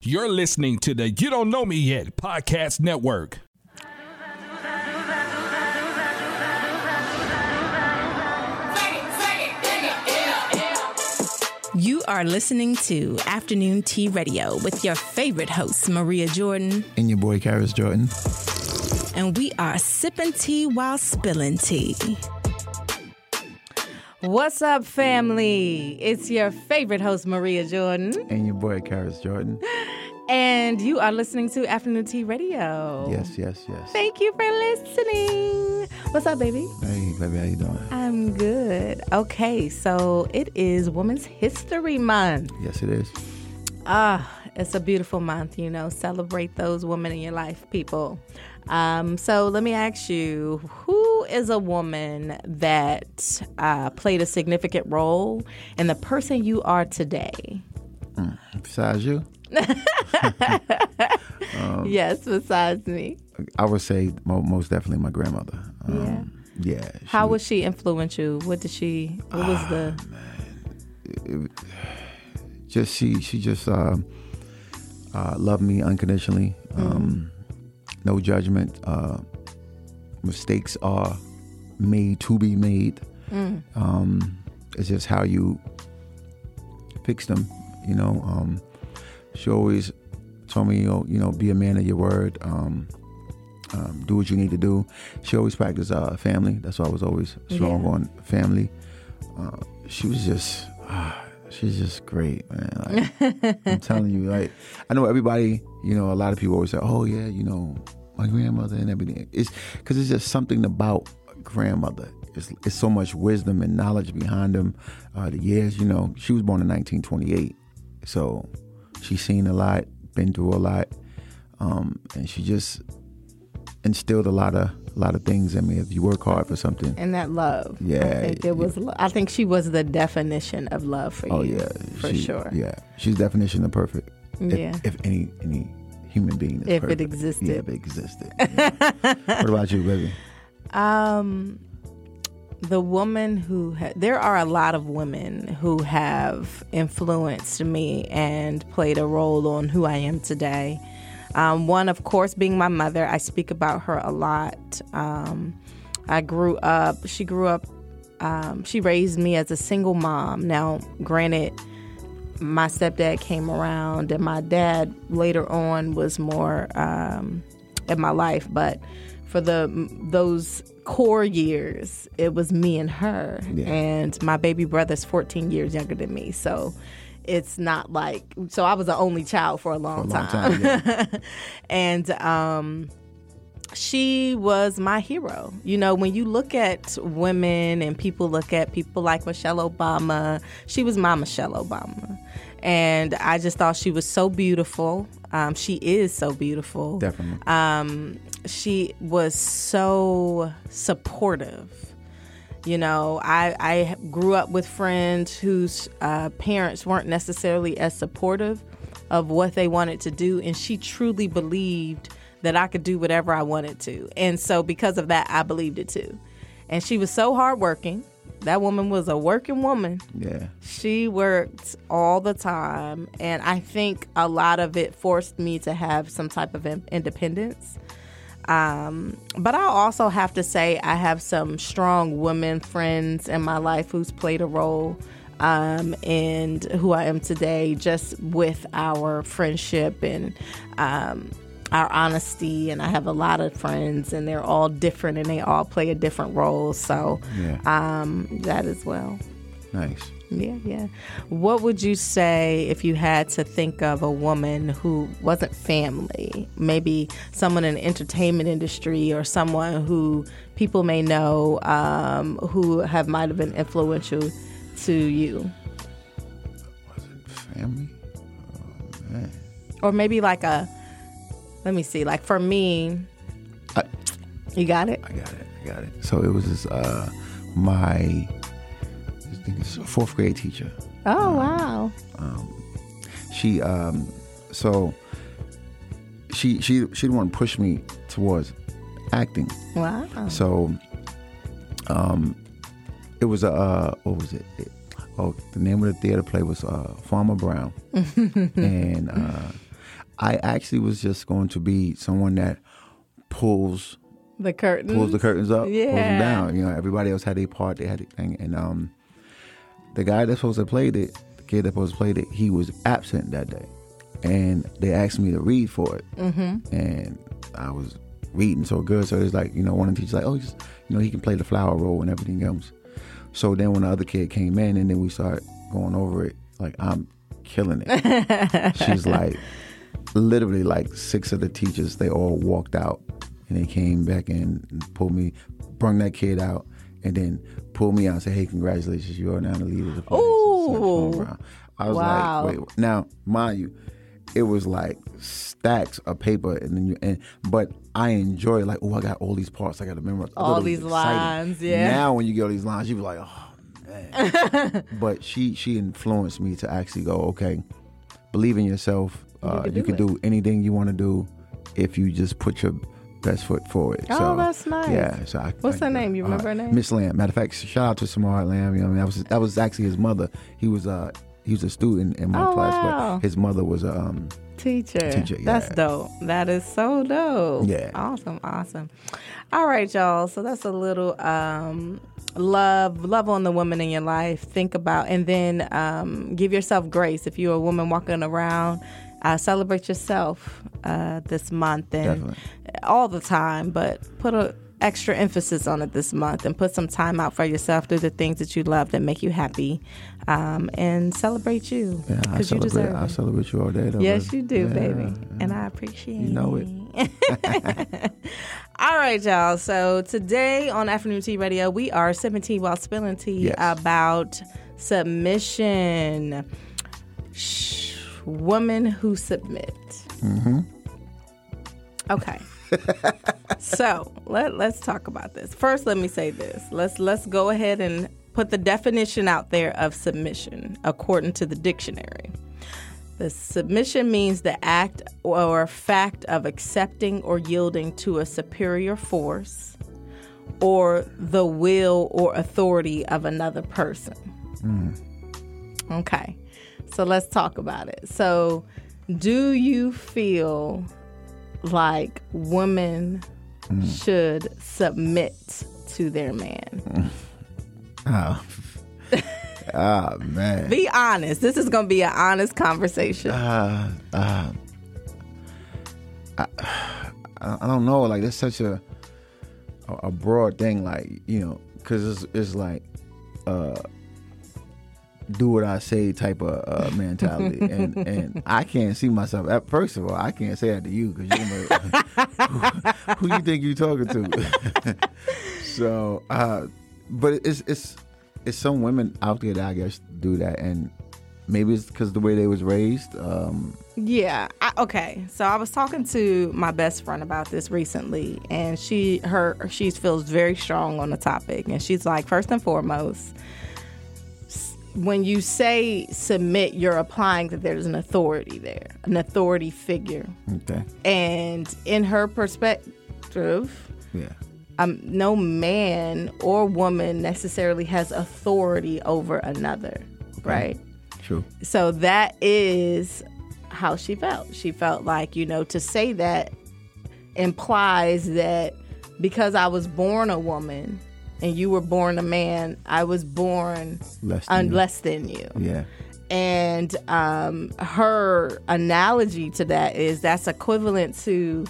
You're listening to the You Don't Know Me Yet Podcast Network. You are listening to Afternoon Tea Radio with your favorite host, Maria Jordan. And your boy, Karras Jordan. And we are sipping tea while spilling tea. What's up, family? It's your favorite host, Maria Jordan. And your boy, Karras Jordan. And you are listening to Afternoon Tea Radio. Yes, yes, yes. Thank you for listening. What's up, baby? Hey, baby, how you doing? I'm good. Okay, so it is Women's History Month. Yes, it is. Ah, it's a beautiful month, you know. Celebrate those women in your life, people. Um, so let me ask you, who is a woman that uh, played a significant role in the person you are today? Mm, besides you? Um, yes, besides me. I would say most definitely my grandmother. Um, yeah. Yeah. She, How was she influential? What did she? What was uh, the? Man, it, just she she just uh, uh, loved me unconditionally. Mm-hmm. Um, no judgment. Uh, mistakes are made to be made. Mm. Um, it's just how you fix them. You know. Um, she always told me, you know, you know, be a man of your word. Um, um, do what you need to do. She always practiced uh, family. That's why I was always strong yeah. on family. Uh, she was just, ah, she's just great, man. Like, I'm telling you, like, I know everybody, you know, a lot of people always say, oh yeah, you know, my grandmother and everything. It's because it's just something about grandmother. It's, it's so much wisdom and knowledge behind them. Uh, the years, you know, she was born in 1928, so she's seen a lot, been through a lot, um, and she just instilled a lot of a lot of things in me. If you work hard for something, and that love, yeah, I think it was. Yeah. I think she was the definition of love for oh, you. Oh yeah, for she, sure. Yeah, she's definition of perfect. Yeah, if, if any any human being is if perfect. it existed, yeah, if it existed. Yeah. what about you, baby? Um, the woman who ha- there are a lot of women who have influenced me and played a role on who I am today. Um, one, of course, being my mother. I speak about her a lot. Um, I grew up. She grew up. Um, she raised me as a single mom. Now, granted, my stepdad came around, and my dad later on was more um, in my life, but for the those core years, it was me and her. Yeah. And my baby brother's 14 years younger than me. So it's not like so I was the only child for a long, for a long time. time yeah. and um she was my hero. You know, when you look at women and people look at people like Michelle Obama, she was my Michelle Obama. And I just thought she was so beautiful. Um, she is so beautiful. Definitely. Um, she was so supportive. You know, I, I grew up with friends whose uh, parents weren't necessarily as supportive of what they wanted to do, and she truly believed that I could do whatever I wanted to. And so, because of that, I believed it too. And she was so hardworking. That woman was a working woman. Yeah. She worked all the time. And I think a lot of it forced me to have some type of independence. Um, but I also have to say, I have some strong women friends in my life who's played a role um, and who I am today, just with our friendship and um, our honesty. And I have a lot of friends, and they're all different and they all play a different role. So yeah. um, that as well. Nice. Yeah, yeah. What would you say if you had to think of a woman who wasn't family, maybe someone in the entertainment industry or someone who people may know um, who have might have been influential to you? Wasn't family? Oh, man. Or maybe like a, let me see, like for me, I, you got it? I got it. I got it. So it was this, uh, my think it's fourth grade teacher. Oh um, wow! Um, she um, so she she she didn't want to push me towards acting. Wow! So um, it was a uh, what was it? it? Oh, the name of the theater play was uh, Farmer Brown, and uh, I actually was just going to be someone that pulls The curtains. pulls the curtains up, pulls them down. You know, everybody else had their part, they had their thing, and um, the guy that's supposed to played it, the kid that supposed to play it, he was absent that day, and they asked me to read for it, mm-hmm. and I was reading so good, so it's like you know, one of the teachers like, oh, just, you know, he can play the flower role and everything else. So then when the other kid came in, and then we started going over it, like I'm killing it. She's like, literally like six of the teachers, they all walked out and they came back and pulled me, brung that kid out, and then pulled me out and said, "Hey, congratulations, you are now the leader of the play." Ooh. I was Wow. like, "Wait, now, mind you." It was like stacks of paper, and then you and but I enjoy. Like, oh, I got all these parts. I got to memorize All these lines, yeah. Now, when you get all these lines, you be like, oh man. but she she influenced me to actually go, okay, believe in yourself. Uh, can you do can do anything you want to do if you just put your best foot forward. Oh, so, that's nice. Yeah. So I, What's I- her name? You uh, remember her name? Miss Lamb. Matter of fact, shout out to Samar Lamb. You know, what I mean, that was that was actually his mother. He was uh he was a student in my Oh, class, wow. but his mother was a um Teacher. Teacher, That's dope. That is so dope. Yeah. Awesome. Awesome. All right, y'all. So that's a little um love love on the woman in your life think about and then um, give yourself grace if you're a woman walking around uh, celebrate yourself uh, this month and Definitely. all the time but put a extra emphasis on it this month and put some time out for yourself do the things that you love that make you happy um, and celebrate you yeah, I because you celebrate deserve I celebrate you all day though. Yes, you do, Yeah, baby. And I appreciate You know it. All right, y'all. So today on Afternoon Tea Radio, we are sipping tea while spilling tea Yes. about submission. Shh, women who submit. Mm-hmm. Okay. so let let's talk about this. First, let me say this. Let's let's go ahead and put the definition out there of submission according to the dictionary. The submission means the act or fact of accepting or yielding to a superior force or the will or authority of another person. Okay. So let's talk about it. So, do you feel like women should submit to their man? Oh. Ah man. Be honest. This is going to be an honest conversation. uh, uh, I, I don't know. Like that's such a a a broad thing. Like you know, because it's, it's like uh, do what I say type of uh, mentality, and and I can't see myself. First of all, I can't say that to you because you know who, who you think you talking to. so, uh, but it's it's it's some women out there that I guess do that, and maybe it's because the way they was raised. Um, Yeah. I, okay. So I was talking to my best friend about this recently, and she her she feels very strong on the topic, and she's like, first and foremost, when you say submit, you're applying that there's an authority there, an authority figure, okay. and in her perspective. Yeah. Um, no man or woman necessarily has authority over another, right? True. So that is how she felt. She felt like, you know, to say that implies that because I was born a woman and you were born a man, I was born Less than un- you. less than you. Yeah. And um, her analogy to that is that's equivalent to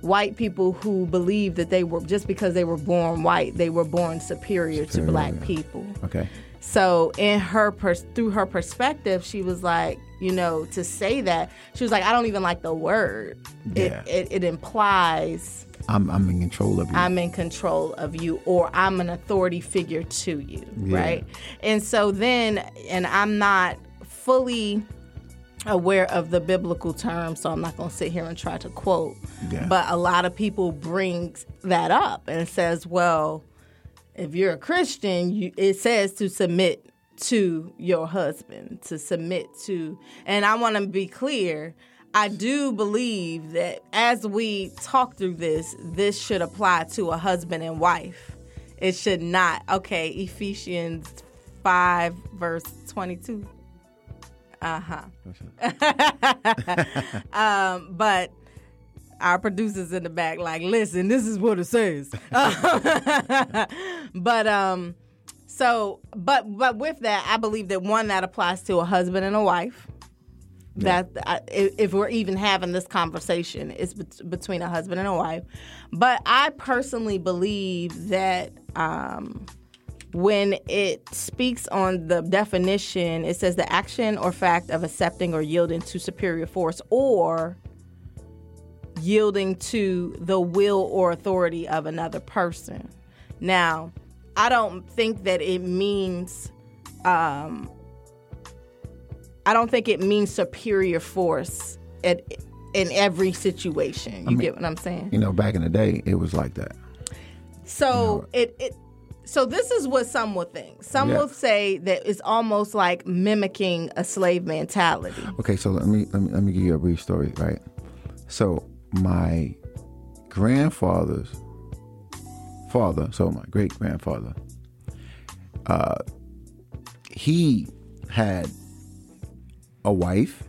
white people who believe that they were just because they were born white, they were born superior, to black people. Okay. So in her pers- through her perspective, she was like, you know, to say that she was like, I don't even like the word. Yeah. It, it it implies I'm I'm in control of you. I'm in control of you or I'm an authority figure to you, Yeah. right? And so then, and I'm not fully aware of the biblical term, so I'm not going to sit here and try to quote. Yeah. But a lot of people bring that up and says, well, if you're a Christian, you, it says to submit to your husband, to submit to. And I want to be clear. I do believe that as we talk through this, this should apply to a husband and wife. It should not. Okay, Ephesians 5, verse 22. Uh huh. um, but our producers in the back, like, listen, this is what it says. but um, so, but but with that, I believe that one that applies to a husband and a wife. That I, if we're even having this conversation, it's between a husband and a wife. But I personally believe that um, when it speaks on the definition, it says the action or fact of accepting or yielding to superior force or yielding to the will or authority of another person. Now, I don't think that it means um, I don't think it means superior force at, in every situation. You get what I'm saying? You know, back in the day, it was like that. So it, it so this is what some will think. Some Yeah. will say that it's almost like mimicking a slave mentality. Okay, so let me let me let me give you a brief story, right? So my grandfather's father, so my great grandfather, uh, he had a wife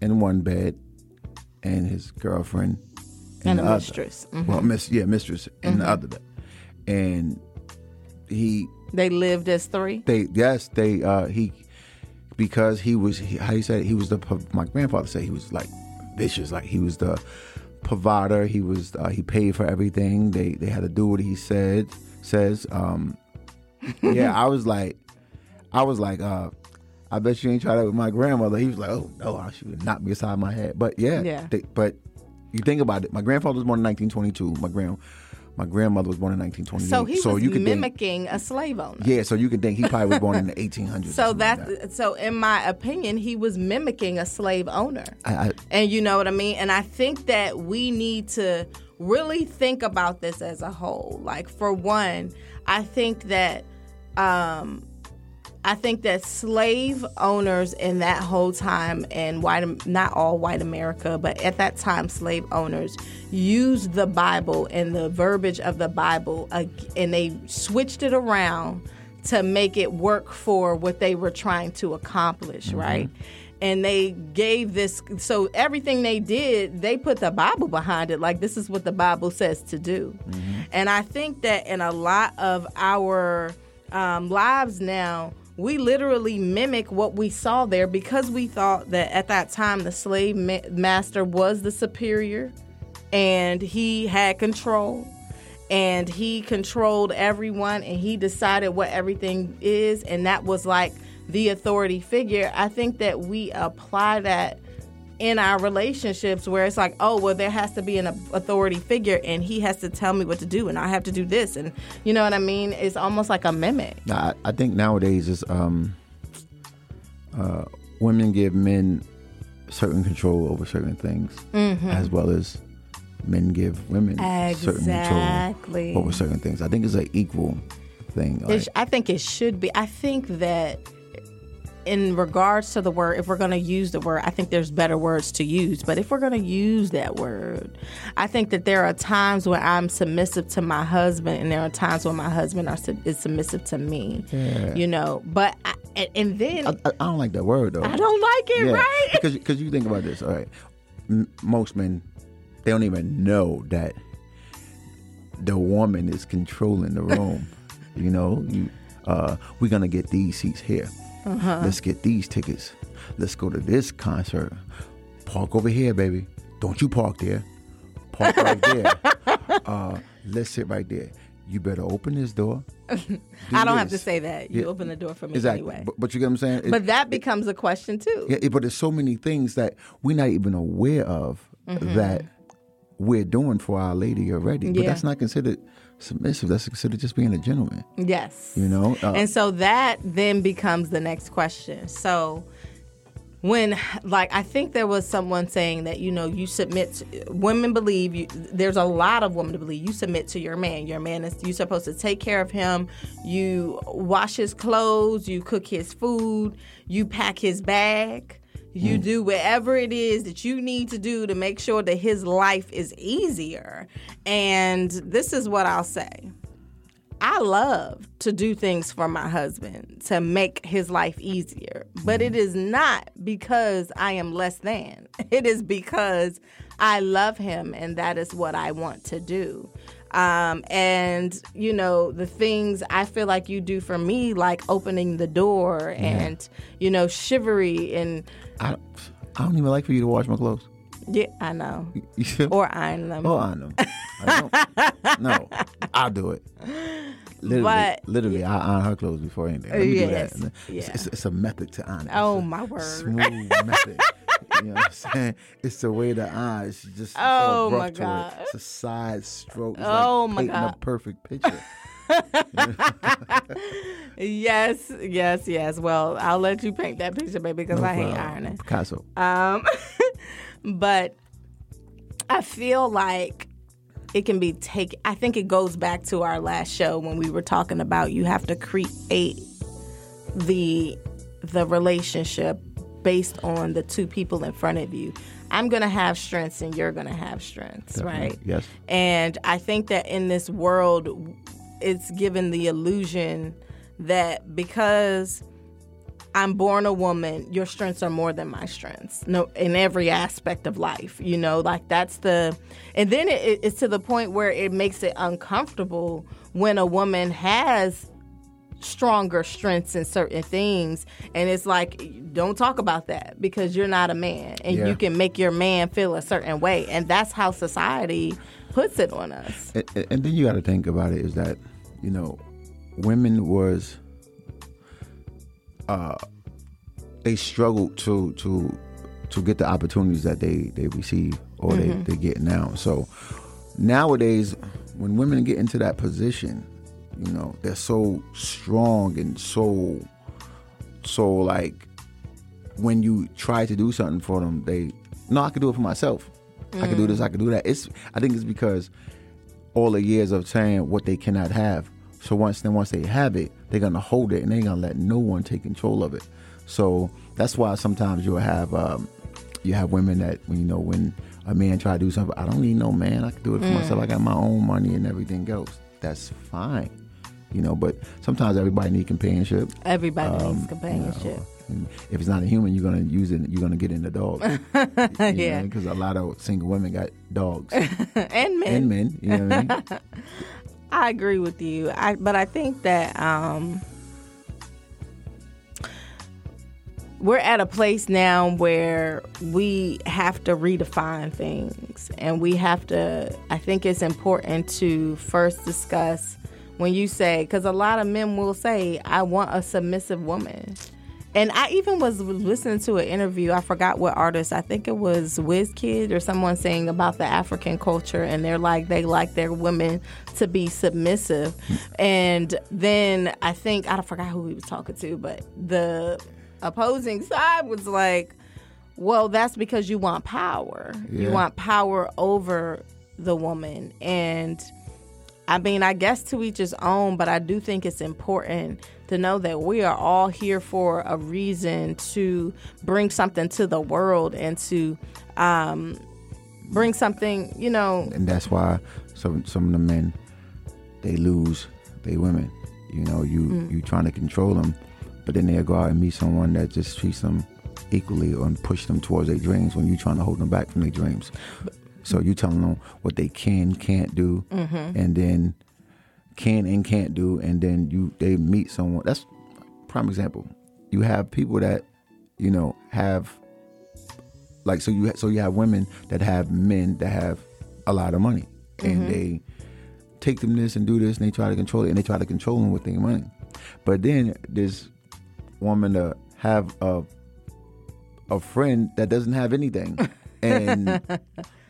in one bed, and his girlfriend in And the mistress. Mhm. Well, miss, yeah, mistress in the other bed, and he They lived as three. they yes they uh he because he was he, how you said it, he was the my grandfather said he was like vicious. Like he was the provider. He was uh, he paid for everything. They they had to do what he said says um yeah i was like i was like uh i bet you ain't tried that with my grandmother he was like oh no she would knock me aside my head but yeah, Yeah. they- but you think about it my grandfather was born in 1922 my grand my grandmother was born in 1928 So he was you could think, mimicking a slave owner. yeah, so you can think he probably was born in the 1800s. So something like that, so in my opinion, he was mimicking a slave owner. I, I, And you know what I mean? And I think that we need to really think about this as a whole. Like for one, I think that um I think that slave owners in that whole time and white not all white America, but at that time slave owners used the Bible and the verbiage of the Bible uh, and they switched it around to make it work for what they were trying to accomplish, right? And they gave this, so everything they did, they put the Bible behind it. Like, this is what the Bible says to do. And I think that in a lot of our um, lives now, we literally mimic what we saw there because we thought that at that time the slave ma- master was the superior and he had control and he controlled everyone and he decided what everything is and that was like the authority figure. I think that we apply that in our relationships where it's like oh well there has to be an authority figure and he has to tell me what to do and i have to do this and you know what i mean it's almost like a mimic I, I think nowadays is um, uh, women give men certain control over certain things, Mm-hmm. as well as men give women certain control over certain things. I think it's an equal thing. Like, I think it should be. I think that in regards to the word, if we're going to use the word, I think there's better words to use. But if we're going to use that word, I think that there are times when I'm submissive to my husband, and there are times when my husband are, is submissive to me. Yeah. You know, but I, and, and then I, I, don't like that word though. I don't like it, Yeah, right? Because because you think about this, all right. M- most men, they don't even know that the woman is controlling the room. you know, you uh, we're gonna get these seats here. Uh-huh. Let's get these tickets. Let's go to this concert. Park over here, baby. Don't you park there. Park right there. uh, let's sit right there. You better open this door. Do I don't have to say that. You Yeah, open the door for me Exactly. anyway. But, but you get what I'm saying? It- But that becomes a question too. yeah, it- but there's so many things that we're not even aware of Mm-hmm. that we're doing for our lady already. But that's not considered submissive. That's considered just being a gentleman. Yes. You know? Uh, and so that then becomes the next question. So when like I think there was someone saying that you know you submit to, women believe you there's a lot of women to believe you submit to your man your man is you're supposed to take care of him you wash his clothes you cook his food you pack his bag you mm. do whatever it is that you need to do to make sure that his life is easier and this is what I'll say I love to do things for my husband to make his life easier, but it is not because I am less than. It is because I love him and that is what I want to do. Um, and you know the things I feel like you do for me, like opening the door and you know chivalry and I don't, I don't even like for you to wash my clothes. yeah, I know, or iron them. oh, I know. I don't. no, I'll do it. Literally, But- literally, I iron her clothes before anything. Let me Yes, do that. It's, yeah. it's, it's a method to iron. Oh, my word. Smooth method. You know what I'm saying? It's the way the iron. It's just Oh, my God. It. It's a side stroke. It's Oh, like my God. a perfect picture. Yes, yes, yes. Well, I'll let you paint that picture, baby, because I hate ironing. Picasso. Um, but I feel like it can be take I think it goes back to our last show when we were talking about you have to create the the relationship based on the two people in front of you. I'm gonna have strengths and you're gonna have strengths, right? Yes. And I think that in this world, it's given the illusion that because I'm born a woman, your strengths are more than my strengths. No, in every aspect of life, you know, like that's the, and then it, it's to the point where it makes it uncomfortable when a woman has stronger strengths in certain things and it's like don't talk about that because you're not a man and Yeah. you can make your man feel a certain way and that's how society puts it on us and, and- and then you got to think about it is that you know women was uh they struggle to to to get the opportunities that they they receive or they they get now. So nowadays when women get into that position you know they're so strong and so so like when you try to do something for them they no i can do it for myself. I can do this i can do that. It's i think it's because all the years of saying what they cannot have. So once then once they have it, they're gonna hold it and they're gonna let no one take control of it. So that's why sometimes you'll have um, you have women that when you know when a man try to do something, I don't need no man. I can do it for myself. I got my own money and everything else. That's fine, you know. But sometimes everybody need companionship. everybody Um, needs companionship And if it's not a human, you're gonna use it. You're gonna get in the dog. Yeah. because a lot of single women got dogs and men and men. You know what I mean? I agree with you. I but I think that um we're at a place now where we have to redefine things and we have to I think it's important to first discuss when you say cuz a lot of men will say I want a submissive woman. And I even was listening to an interview. I forgot what artist. I think it was WizKid or someone saying about the African culture, and they're like they like their women to be submissive. And then I think I forgot who he was talking to, but the opposing side was like, "Well, that's because you want power. You want power over the woman." And I mean, I guess to each his own, but I do think it's important to know that we are all here for a reason to bring something to the world and to um, bring something, you know. and that's why some some of the men they lose they women. You know, you Mm. you trying to control them, but then they go out and meet someone that just treats them equally and push them towards their dreams when you're trying to hold them back from their dreams. So you telling them what they can can't do, Mm-hmm. and then can and can't do, and then you they meet someone. That's prime example. You have people that you know have like so you so you have women that have men that have a lot of money and mm-hmm. they take them this and do this and they try to control it and they try to control them with their money but then this woman to have a a friend that doesn't have anything and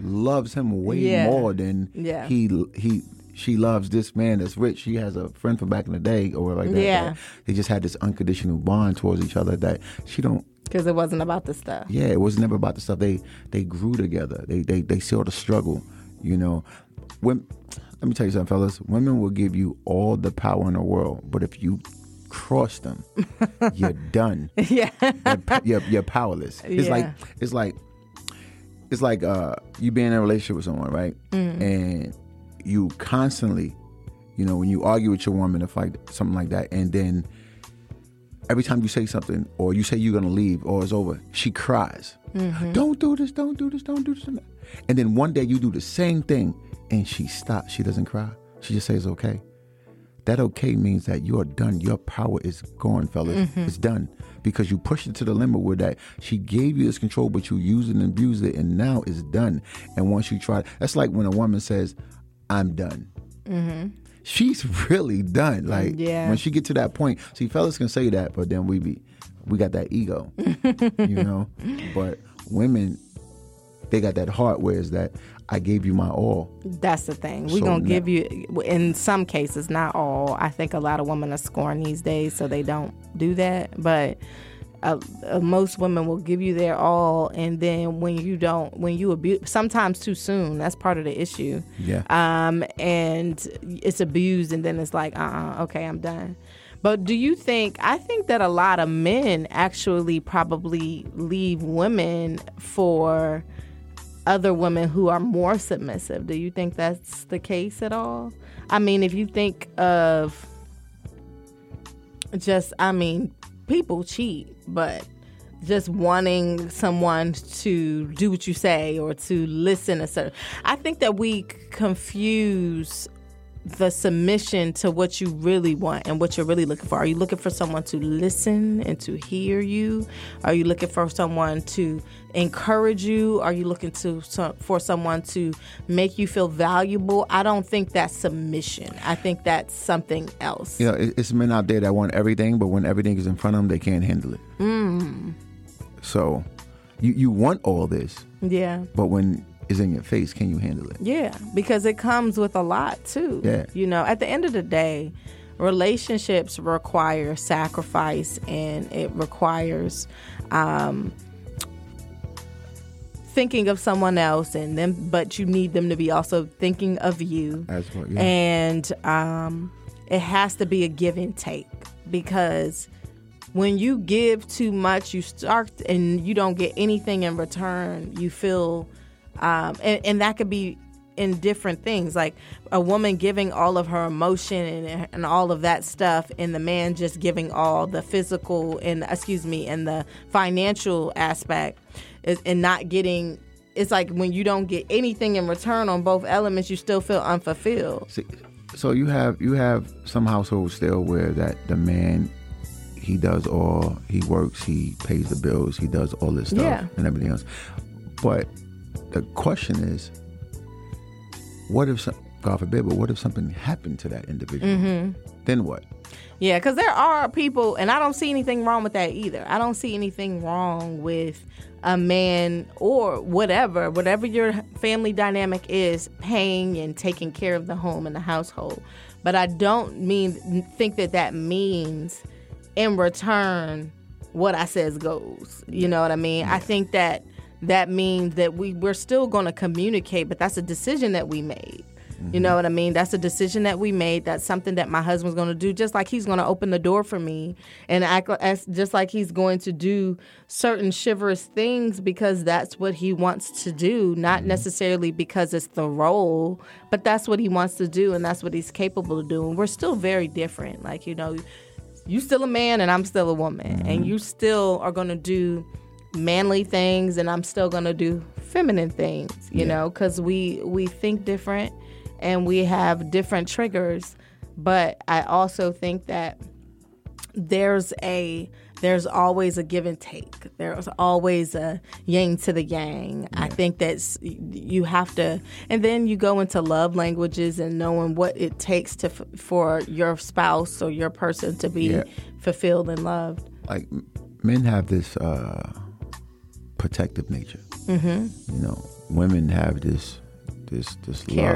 loves him way Yeah. more than Yeah. he he she loves this man that's rich. She has a friend from back in the day or like that. Yeah. that They just had this unconditional bond towards each other that she don't Because it wasn't about the stuff. yeah, it was never about the stuff. They they grew together. They they they saw the struggle. You know, when let me tell you something, fellas. Women will give you all the power in the world, but if you cross them, you're done. yeah. You're, you're, you're powerless. It's Yeah. like it's like it's like uh you being in a relationship with someone, right? Mm. And you constantly You know, when you argue with your woman or fight something like that, and then every time you say something or you say you're gonna leave or it's over, she cries. Mm-hmm. Don't do this, don't do this, don't do this. And then one day you do the same thing and she stops. She doesn't cry. She just says okay. That okay means that you're done. Your power is gone, fellas. Mm-hmm. It's done. Because you pushed it to the limit where that she gave you this control, but you used it and abused it, and now it's done. And once you try, that's like when a woman says, I'm done. Mm-hmm. She's really done. Mm, like Yeah. when she get to that point. See, fellas can say that, but then we be we got that ego. you know? But women, they got that heart Where is that I gave you my all. That's the thing. We're So going to give you, in some cases, not all. I think a lot of women are scorned these days, so they don't do that. But uh, uh, most women will give you their all, and then when you don't, when you abuse, sometimes too soon, that's part of the issue. Yeah. Um, and it's abused, and then it's like, uh uh okay, I'm done. But do you think, I think that a lot of men actually probably leave women for other women who are more submissive. Do you think that's the case at all? I mean, if you think of just, I mean, people cheat, but just wanting someone to do what you say or to listen a certain I think that we confuse the submission to what you really want and what you're really looking for. Are you looking for someone to listen and to hear you? Are you looking for someone to encourage you? Are you looking to for someone to make you feel valuable? I don't think that's submission. I think that's something else. You know, it's men out there that want everything, but when everything is in front of them, they can't handle it. Mm. So, you you want all this, Yeah. but when it's in your face, can you handle it? Yeah, because it comes with a lot too. Yeah. You know, at the end of the day, relationships require sacrifice and it requires um, thinking of someone else and them but you need them to be also thinking of you. As well, yeah. And um, it has to be a give and take because when you give too much, you start and you don't get anything in return. You feel, um, and, and that could be in different things, like a woman giving all of her emotion and, and all of that stuff, and the man just giving all the physical and excuse me, and the financial aspect, is- and not getting. It's like when you don't get anything in return on both elements, you still feel unfulfilled. See, so you have you have some households still where that the man he does all he works he pays the bills he does all this stuff Yeah. and everything else but the question is what if some, god forbid but what if something happened to that individual Mm-hmm. then what Yeah, because there are people, and I don't see anything wrong with that either. I don't see anything wrong with a man or whatever, whatever your family dynamic is, paying and taking care of the home and the household. But I don't mean think that that means in return what I says goes. You know what I mean? I think that that means that we we're still going to communicate, but that's a decision that we made. You know mm-hmm. what I mean? That's a decision that we made. That's something that my husband's going to do, just like he's going to open the door for me and act as just like he's going to do certain chivalrous things because that's what he wants to do, not mm-hmm. necessarily because it's the role, but that's what he wants to do and that's what he's capable of doing. We're still very different. Like, you know, you still a man and I'm still a woman, and mm-hmm. you still are going to do manly things and I'm still going to do feminine things, you know, cuz we we think different and we have different triggers, but I also think that there's a there's always a give and take. There's always a yang to the yang. I think that's you have to, and then you go into love languages and knowing what it takes to for your spouse or your person to be Yeah. fulfilled and loved. like men have this uh protective nature mm-hmm. you know women have this this this love yeah.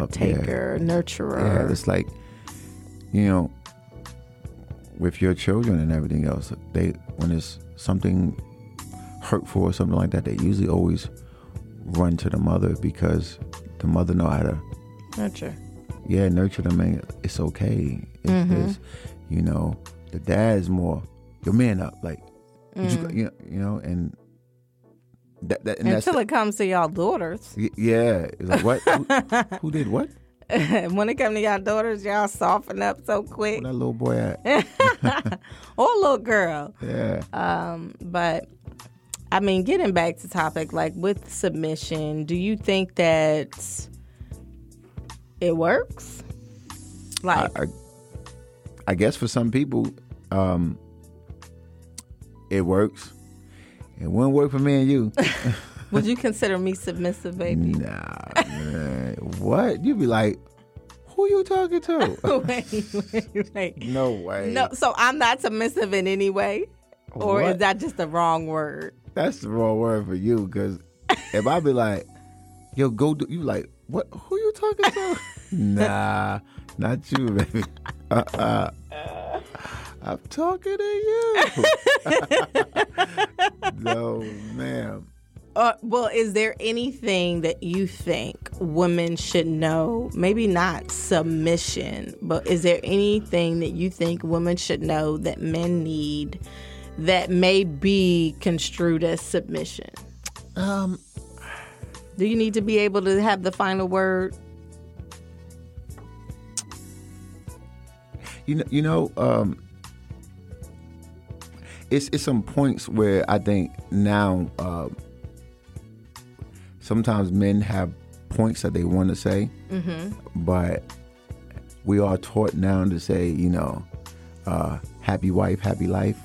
Nurturer. Yeah, it's like, you know, with your children and everything else, they when it's something hurtful or something like that, they usually always run to the mother because the mother know how to nurture. yeah nurture them and it's okay. It's Mm-hmm. this, you know. The dad is more your man up, like Mm. you you know, and that, that and Until it comes to y'all daughters. y- yeah. It's like what? who, who did what? when it comes to y'all daughters, y'all soften up so quick. Where that little boy at? or little girl. Yeah. Um, but I mean, getting back to topic, like with submission, do you think that it works? Like, I, I, I guess for some people, um, it works. It wouldn't work for me and you. would you consider me submissive, baby? nah, man. What? You'd be like, who you talking to? wait, wait, wait. no way. No, so I'm not submissive in any way, or is that just the wrong word? That's the wrong word for you. Because if I be like, yo, go do, you like, what? Who you talking to? nah, not you, baby. Uh-uh. I'm talking to you. no, ma'am. Uh, well, is there anything that you think women should know? Maybe not submission, but is there anything that you think women should know that men need that may be construed as submission? Um, Do you need to be able to have the final word? you know, you know, um, it's it's some points where I think now uh, sometimes men have points that they want to say, but we are taught now to say, you know, uh, happy wife, happy life.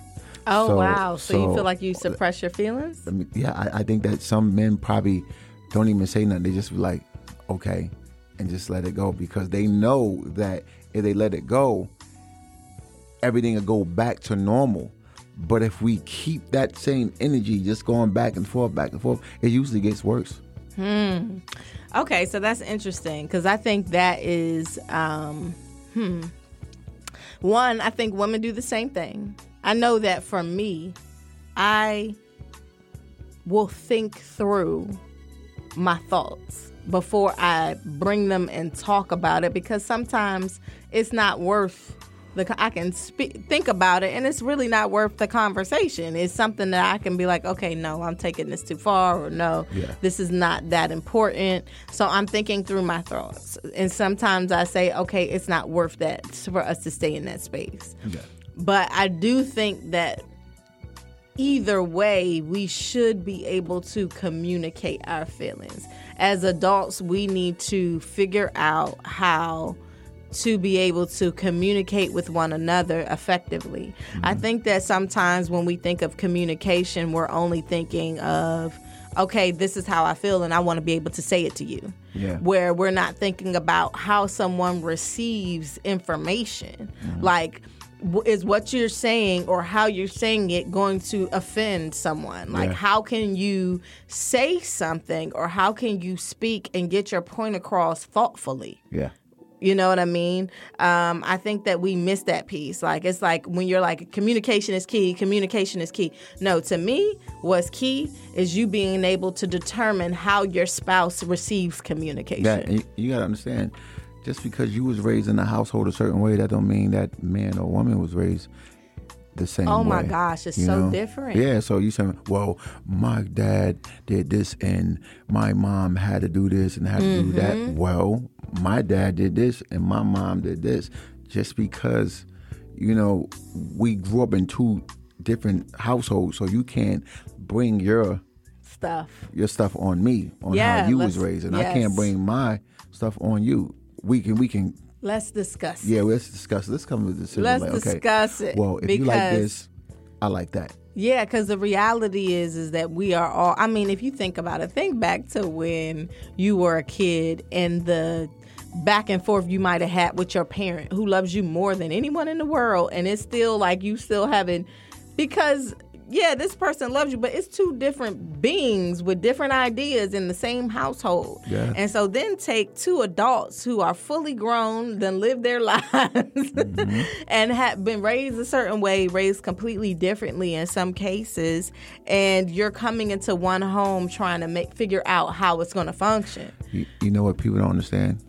Oh So- wow! So, you feel like you suppress your feelings? I mean, yeah, I, I think that some men probably don't even say nothing. They just be like, okay, and just let it go because they know that if they let it go, everything will go back to normal. But if we keep that same energy just going back and forth, back and forth, it usually gets worse. Okay, so that's interesting because I think that is, um, hmm. One, I think women do the same thing. I know that for me, I will think through my thoughts before I bring them and talk about it because sometimes it's not worth the I can speak think about it and it's really not worth the conversation. It's something that I can be like, okay, no, I'm taking this too far or no, Yeah. this is not that important. So I'm thinking through my thoughts. And sometimes I say, okay, it's not worth that for us to stay in that space. But I do think that either way, we should be able to communicate our feelings. As adults, we need to figure out how to be able to communicate with one another effectively. I mm-hmm. think that sometimes when we think of communication, we're only thinking of, okay, this is how I feel and I want to be able to say it to you. Yeah. Where we're not thinking about how someone receives information. Mm-hmm. Like, is what you're saying or how you're saying it going to offend someone? Like, Yeah. how can you say something or how can you speak and get your point across thoughtfully? Yeah. You know what I mean? Um, I think that we miss that piece. Like it's like when you're like communication is key, communication is key. No, to me, what's key is you being able to determine how your spouse receives communication. Yeah, you, you gotta understand, just because you was raised in a household a certain way, that don't mean that man or woman was raised the same Oh way. my gosh, it's so know? different. Yeah, so you saying, well, my dad did this and my mom had to do this and had to do that. Mm-hmm. Well, my dad did this and my mom did this. Just because, you know, we grew up in two different households, so you can't bring your Stuff. your stuff on me on Yeah, how you was raised, and I can't bring my stuff on you. We can, we can, Let's discuss. it. yeah. Let's discuss. Let's come to a decision. Let's like, okay, discuss it. Well, if you like this, I like that. Yeah, because the reality is, is that we are all. I mean, if you think about it, think back to when you were a kid and the back and forth you might have had with your parent who loves you more than anyone in the world, and it's still like you still haven't because yeah, this person loves you, but it's two different beings with different ideas in the same household. Yeah. And so then take two adults who are fully grown, then live their lives, mm-hmm. and have been raised a certain way, raised completely differently in some cases, and you're coming into one home trying to make figure out how it's going to function. You, you know what people don't understand,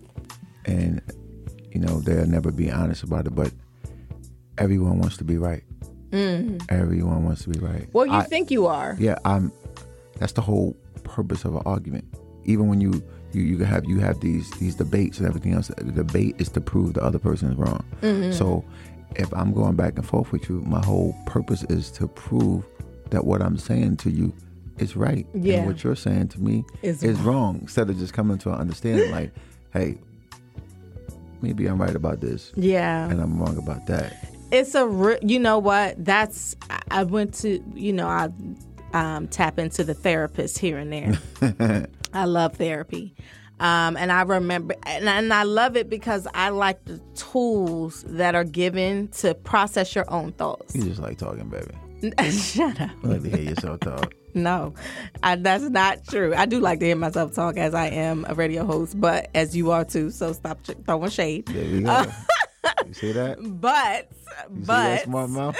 and you know they'll never be honest about it. But everyone wants to be right. Everyone wants to be right. Well, you I- think you are. Yeah, I'm. That's the whole purpose of an argument. even when you you you have you have these these debates and everything else. The debate is to prove the other person is wrong. Mm-hmm. So if I'm going back and forth with you, my whole purpose is to prove that what I'm saying to you is right, Yeah. and what you're saying to me Is is, wrong. Instead of just coming to an understanding, like, hey, maybe I'm right about this, Yeah. and I'm wrong about that. It's a you know what? That's I- went to you know i um, tap into the therapist here and there. I love therapy. Um, and i remember and, and i love it because i like the tools that are given to process your own thoughts. You just like talking, baby. shut up. I like to hear yourself talk. no I, that's not true. I do like to hear myself talk as i am a radio host but as you are too so stop ch- throwing shade. There we go. you see that? but You but smart mouth?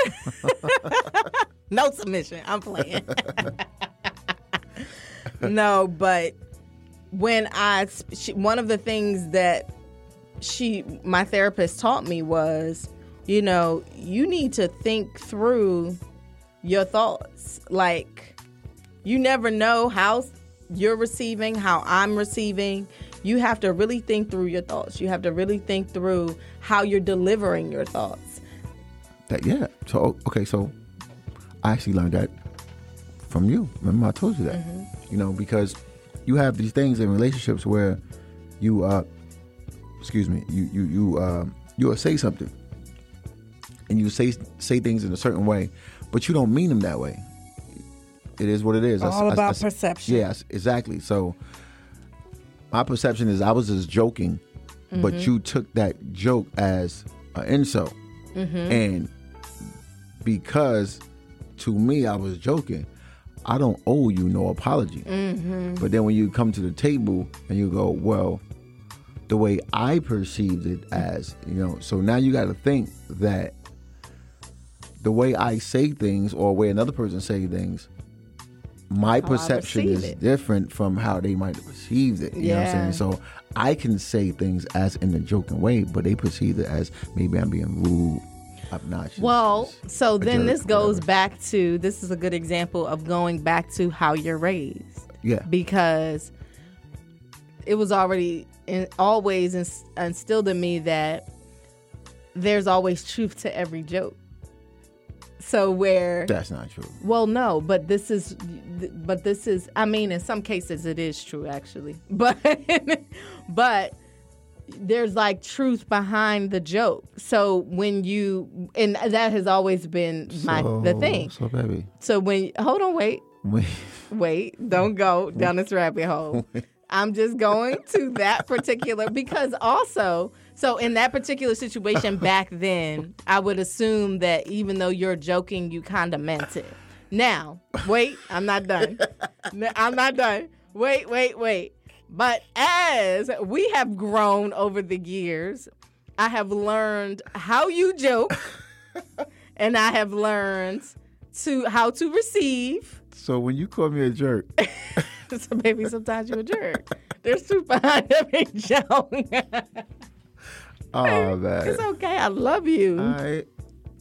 no submission. I'm playing. no, but when I she, one of the things that she my therapist taught me was, you know, you need to think through your thoughts. Like you never know how you're receiving, how I'm receiving. You have to really think through your thoughts. You have to really think through how you're delivering your thoughts. That yeah. So okay, so I actually learned that from you. Remember I told you that. You know, because you have these things in relationships where you uh excuse me, you you you um you'll say something and you say say things in a certain way, but you don't mean them that way. It is what it is. I s- All I s- about I s- perception. Yes, exactly. So my perception is I was just joking, but mm-hmm. you took that joke as an insult. Mm-hmm. And because to me I was joking, I don't owe you no apology. Mm-hmm. But then when you come to the table and you go, well, the way I perceived it as, you know, so now you got to think that the way I say things or way another person say things, my oh, How perception is it. different from how they might have received it. You know what I'm Yeah. saying? So I can say things as in a joking way, but they perceive it as maybe I'm being rude, obnoxious. Well, so then jerk, this goes whatever. back to this is a good example of going back to how you're raised yeah, because it was already in, always instilled in me that there's always truth to every joke. So where that's not true. well, no, but this is, but this is. I mean, in some cases, it is true actually, but but there's like truth behind the joke. So when you, and that has always been my the thing. So baby, So when hold on, wait, when, wait, don't go down this rabbit hole. I'm just going to that particular because also, so in that particular situation back then, I would assume that even though you're joking, you kind of meant it. Now, wait, I'm not done. I'm not done. Wait, wait, wait. But as we have grown over the years, I have learned how you joke, and I have learned to how to receive. so when you call me a jerk, so maybe sometimes you're a jerk. There's truth behind every joke. Oh man, it's okay. I love you. all right,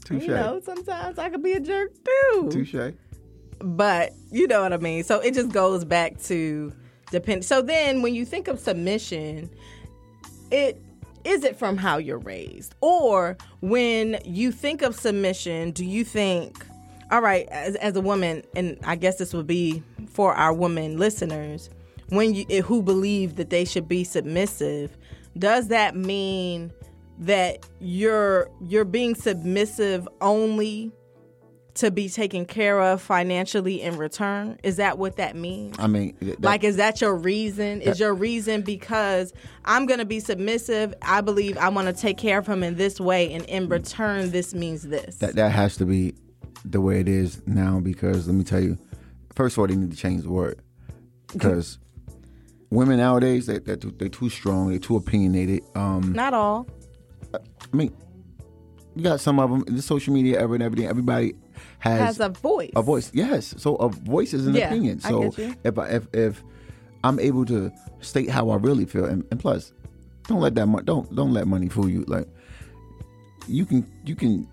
touche, you know, sometimes I could be a jerk too. touche. But you know what I mean. So it just goes back to depend. So then, when you think of submission, it is it from how you're raised, or when you think of submission, do you think, all right, as, as a woman, and I guess this would be for our women listeners, when you who believe that they should be submissive, does that mean that you're you're being submissive only to be taken care of financially in return? Is that what that means? I mean, that, like, is that your reason? Is your reason because I'm going to be submissive? I believe I want to take care of him in this way, and in return, this means this. that that has to be the way it is now because let me tell you, first of all, they need to change the word because women nowadays they they're too, they're too strong, they're too opinionated. Um, Not all. I mean, you got some of them in the social media era and everything. Everybody has, Has a voice. a voice. Yes, so a voice is an Yeah, opinion. I So you. if I, if if I'm able to state how I really feel, and, and plus, don't let that mo- don't don't let money fool you. Like you can you can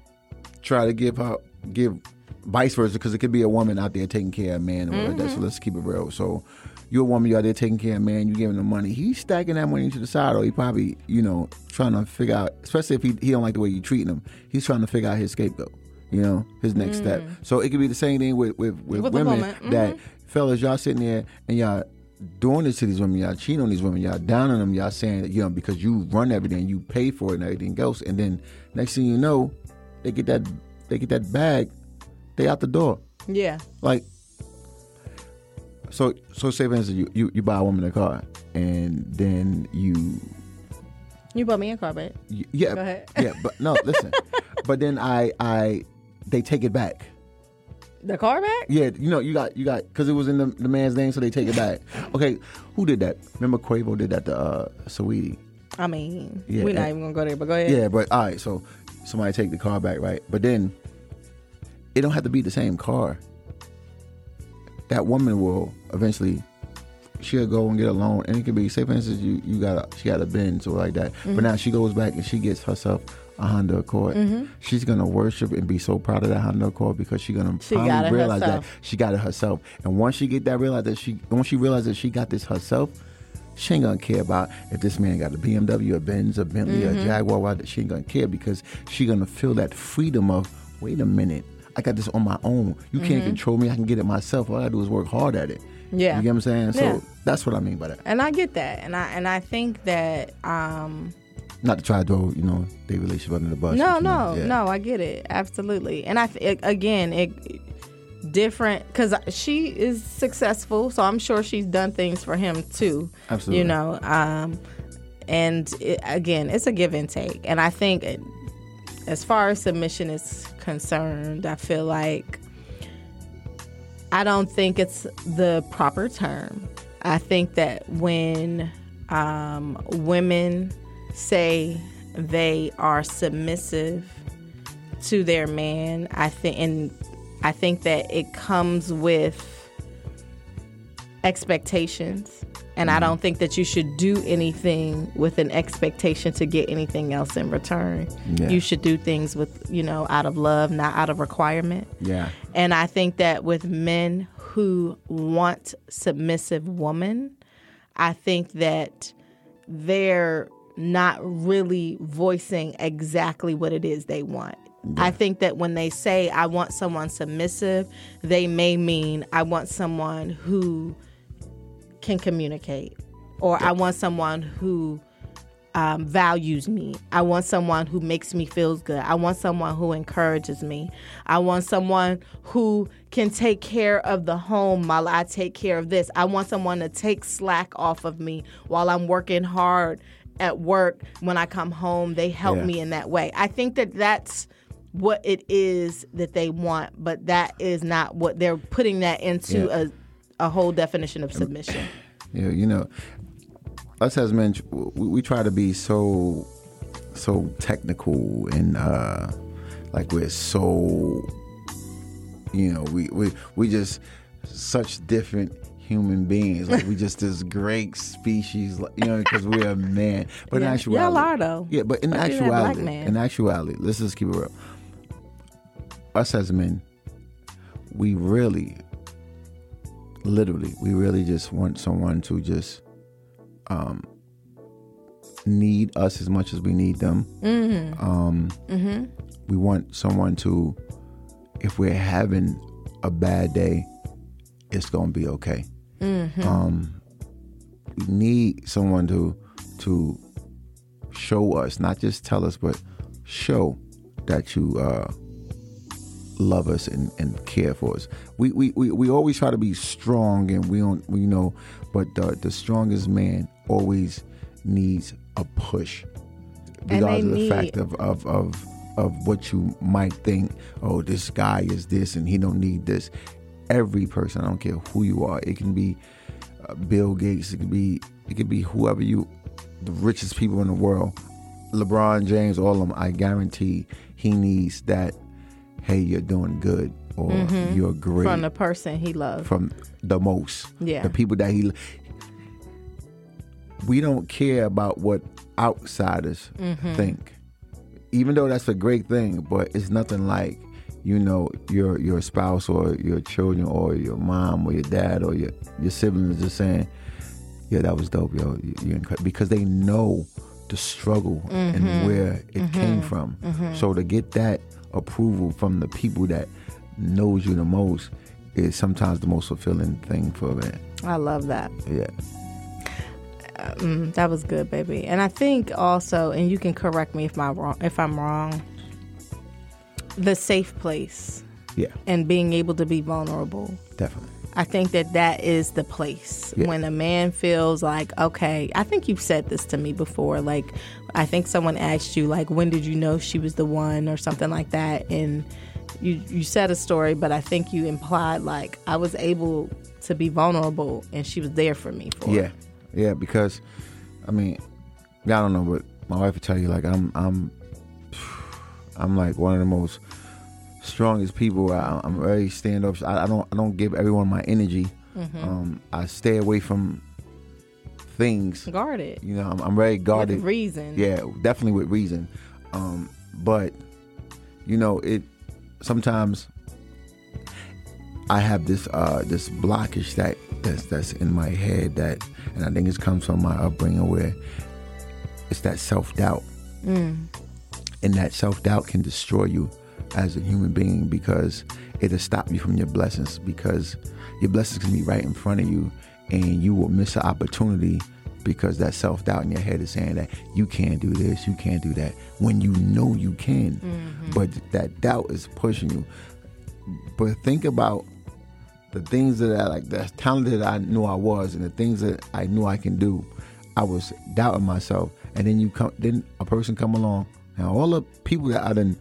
try to give out give vice versa because it could be a woman out there taking care of a man or. Mm-hmm. So let's keep it real. So you're a woman, you're out there taking care of a man, you giving him money. He's stacking that money to the side, or he probably, you know, trying to figure out, especially if he, he don't like the way you're treating him, he's trying to figure out his scapegoat, you know, his next step. So it could be the same thing with, with, with, Mm. With women mhm. that, fellas, y'all sitting there and y'all doing this to these women, y'all cheating on these women, y'all down on them, y'all saying, you know, because you run everything, you pay for it and everything else. And then next thing you know, they get that, they get that bag, they out the door. Yeah. Like, so so say for instance, you, you, you buy a woman a car, and then you, You bought me a car, babe. yeah Go ahead. yeah, but no, listen, but then I I they take it back. The car back? Yeah, you know you got you got because it was in the, the man's name, so they take it back. Okay, who did that? Remember Quavo did that to uh, Saweetie. I mean, Yeah, we're not even gonna go there, but go ahead. Yeah, but all right, so somebody take the car back, right? But then it don't have to be the same car. That woman will eventually she'll go and get a loan, and it could be say for instance you you got a, she got a Benz or like that, Mm-hmm. but now she goes back and she gets herself a Honda Accord. Mm-hmm. She's gonna worship and be so proud of that Honda Accord because she's gonna She finally realize herself. that she got it herself. And once she get that realize that she once she realizes that she got this herself, she ain't gonna care about if this man got a BMW, a Benz, a Bentley, Mm-hmm. a Jaguar. She ain't gonna care because she gonna feel that freedom of wait a minute, I got this on my own. You can't control me. I can get it myself. All I gotta do is work hard at it. Mm-hmm. Yeah. you get what I'm saying. So Yeah. that's what I mean by that. And I get that, and I and I think that um, Not to try to throw you know their relationship under the bus. no, no, yeah. no, I get it absolutely, and I th- again it different because she is successful, so I'm sure she's done things for him too. Absolutely. you know, um, and it, again, it's a give and take, and I think it, as far as submission is concerned, I feel like I don't think it's the proper term. I think that when um, women say they are submissive to their man, I think, and I think that it comes with expectations. And I mm-hmm. don't think that you should do anything with an expectation to get anything else in return. Yeah. You should do things with, you know, out of love, not out of requirement. Yeah. And I think that with men who want submissive women, I think that they're not really voicing exactly what it is they want. I think that when they say, I want someone submissive, they may mean, I want someone who can communicate, or I want someone who um, values me. I want someone who makes me feel good. I want someone who encourages me. I want someone who can take care of the home while I take care of this. I want someone to take slack off of me while I'm working hard at work. When I come home, they help Yeah. me in that way. I think that that's what it is that they want, but that is not what they're putting that into Yeah. a, a whole definition of submission. Yeah, you know, us as men, we, we try to be so, so technical and uh, like we're so, you know, we we we just such different human beings. Like we just this great species, you know, because we're a man. But Yeah. in actuality, Y'all are, though. Yeah, but in But actuality, in actuality, let's just keep it real. Us as men, we really literally we really just want someone to just um need us as much as we need them. Um we want someone to if we're having a bad day it's gonna be okay. Um we need someone to to show us not just tell us but show that you uh love us and, and care for us. We, we we we always try to be strong and we don't we know, but the the strongest man always needs a push, regardless of the fact of, of of of what you might think. Oh, this guy is this and he don't need this. Every person, I don't care who you are, it can be uh, Bill Gates, it could be it could be whoever you, the richest people in the world, LeBron James, all of them. I guarantee he needs that. Hey, you're doing good, or mm-hmm. you're great From the person he loves. from the most. Yeah. The people that he. We don't care about what outsiders Mm-hmm. think, even though that's a great thing. But it's nothing like you know your your spouse or your children or your mom or your dad or your your siblings just saying, "Yeah, that was dope, yo." You- You're incredible because they know the struggle and mm-hmm. where it came mm-hmm. from. So to get that approval from the people that knows you the most is sometimes the most fulfilling thing for a man. I love that. Yeah. Mm, that was good, baby. And I think also, and you can correct me if my wrong if I'm wrong. The safe place Yeah. and being able to be vulnerable. Definitely. I think that that is the place Yeah. when a man feels like, okay, I think you've said this to me before. Like, I think someone asked you, like, when did you know she was the one or something like that? And you, you said a story, but I think you implied, like, I was able to be vulnerable and she was there for me for Yeah, it. yeah. Because, I mean, I don't know, but my wife would tell you like I'm, I'm, I'm like one of the most strongest people. I, I'm very stand up. I, I don't, I don't give everyone my energy. Mm-hmm. Um, I stay away from things. Guarded. You know, I'm, I'm very guarded. With reason. Yeah, definitely with reason. Um, but you know, it sometimes I have this uh this blockage that that's that's in my head that and I think it comes from my upbringing where it's that self doubt. And that self doubt can destroy you as a human being because it'll stop you from your blessings because your blessings can be right in front of you and you will miss an opportunity because that self doubt in your head is saying that you can't do this, you can't do that when you know you can. Mm-hmm. But that doubt is pushing you. But think about the things that I like, the talent that I knew I was, and the things that I knew I can do. I was doubting myself, and then you come, then a person come along, and all the people that I done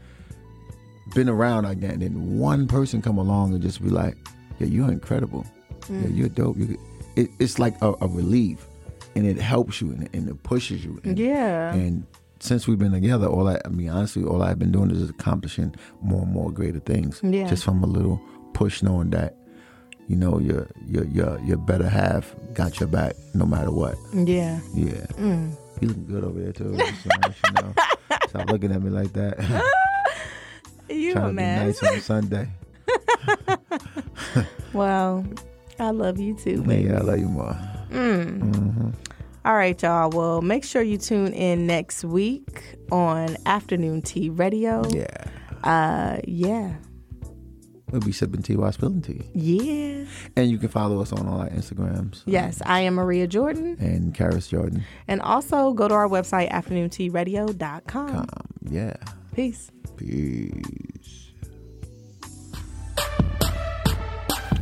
been around and then one person come along and just be like, "Yeah, you're incredible. Yeah, mm. you're dope." You, it, it's like a, a relief, and it helps you and, and it pushes you. And, Yeah. and since we've been together, all I, I mean, honestly, all I've been doing is accomplishing more and more greater things. Yeah. Just from a little push, knowing that, you know, your your your your better half got your back no matter what. Yeah. Yeah. Mm. You looking good over there too. Wanna you know. Stop looking at me like that. You Trying a mess. nice on Sunday. Well, I love you too, baby. Yeah, I love you more. All right, y'all. Well, make sure you tune in next week on Afternoon Tea Radio. Yeah. Uh, yeah. We'll be sipping tea while spilling tea. Yeah. And you can follow us on all our Instagrams. Yes, I am Maria Jordan. And Karras Jordan. And also go to our website, afternoontearadio.com. Um, yeah. Peace. Peace.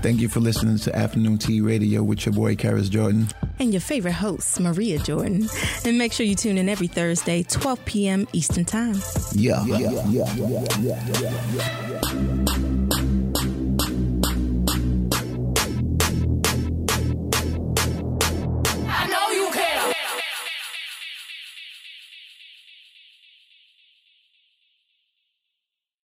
Thank you for listening to Afternoon Tea Radio with your boy Karras Jordan. And your favorite host, Maria Jordan. And make sure you tune in every Thursday, 12 p.m. Eastern Time. Yeah. yeah, yeah, yeah, yeah, yeah, yeah.